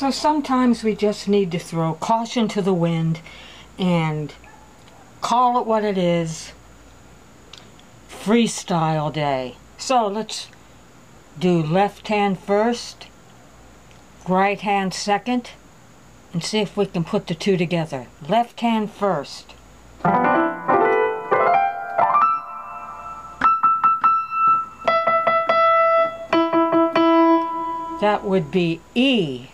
So sometimes we just need to throw caution to the wind and call it what it is freestyle day. So let's do left hand first, right hand second, and see if we can put the two together. Left hand first. That would be E.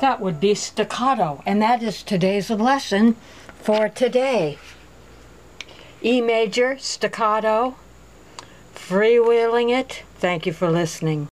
That would be staccato, and that is today's lesson for today. E major, staccato, freewheeling it. Thank you for listening.